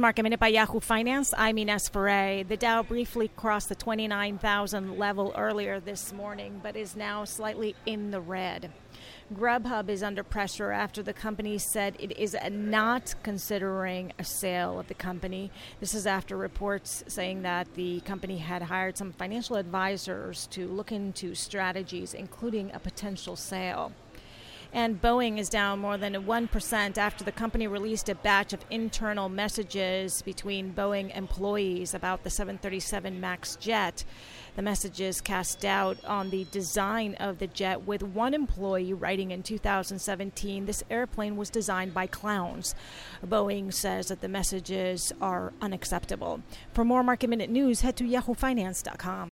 is Market Minute by Yahoo Finance. I'm Ines Ferre. The Dow briefly crossed the 29,000 level earlier this morning, but is now slightly in the red. Grubhub is under pressure after the company said it is not considering a sale of the company. This is after reports saying that the company had hired some financial advisors to look into strategies, including a potential sale and Boeing is down more than 1% after the company released a batch of internal messages between Boeing employees about the 737 MAX jet. The messages cast doubt on the design of the jet, with one employee writing in 2017 this airplane was designed by clowns. Boeing says that the messages are unacceptable. For more market minute news, head to yahoofinance.com.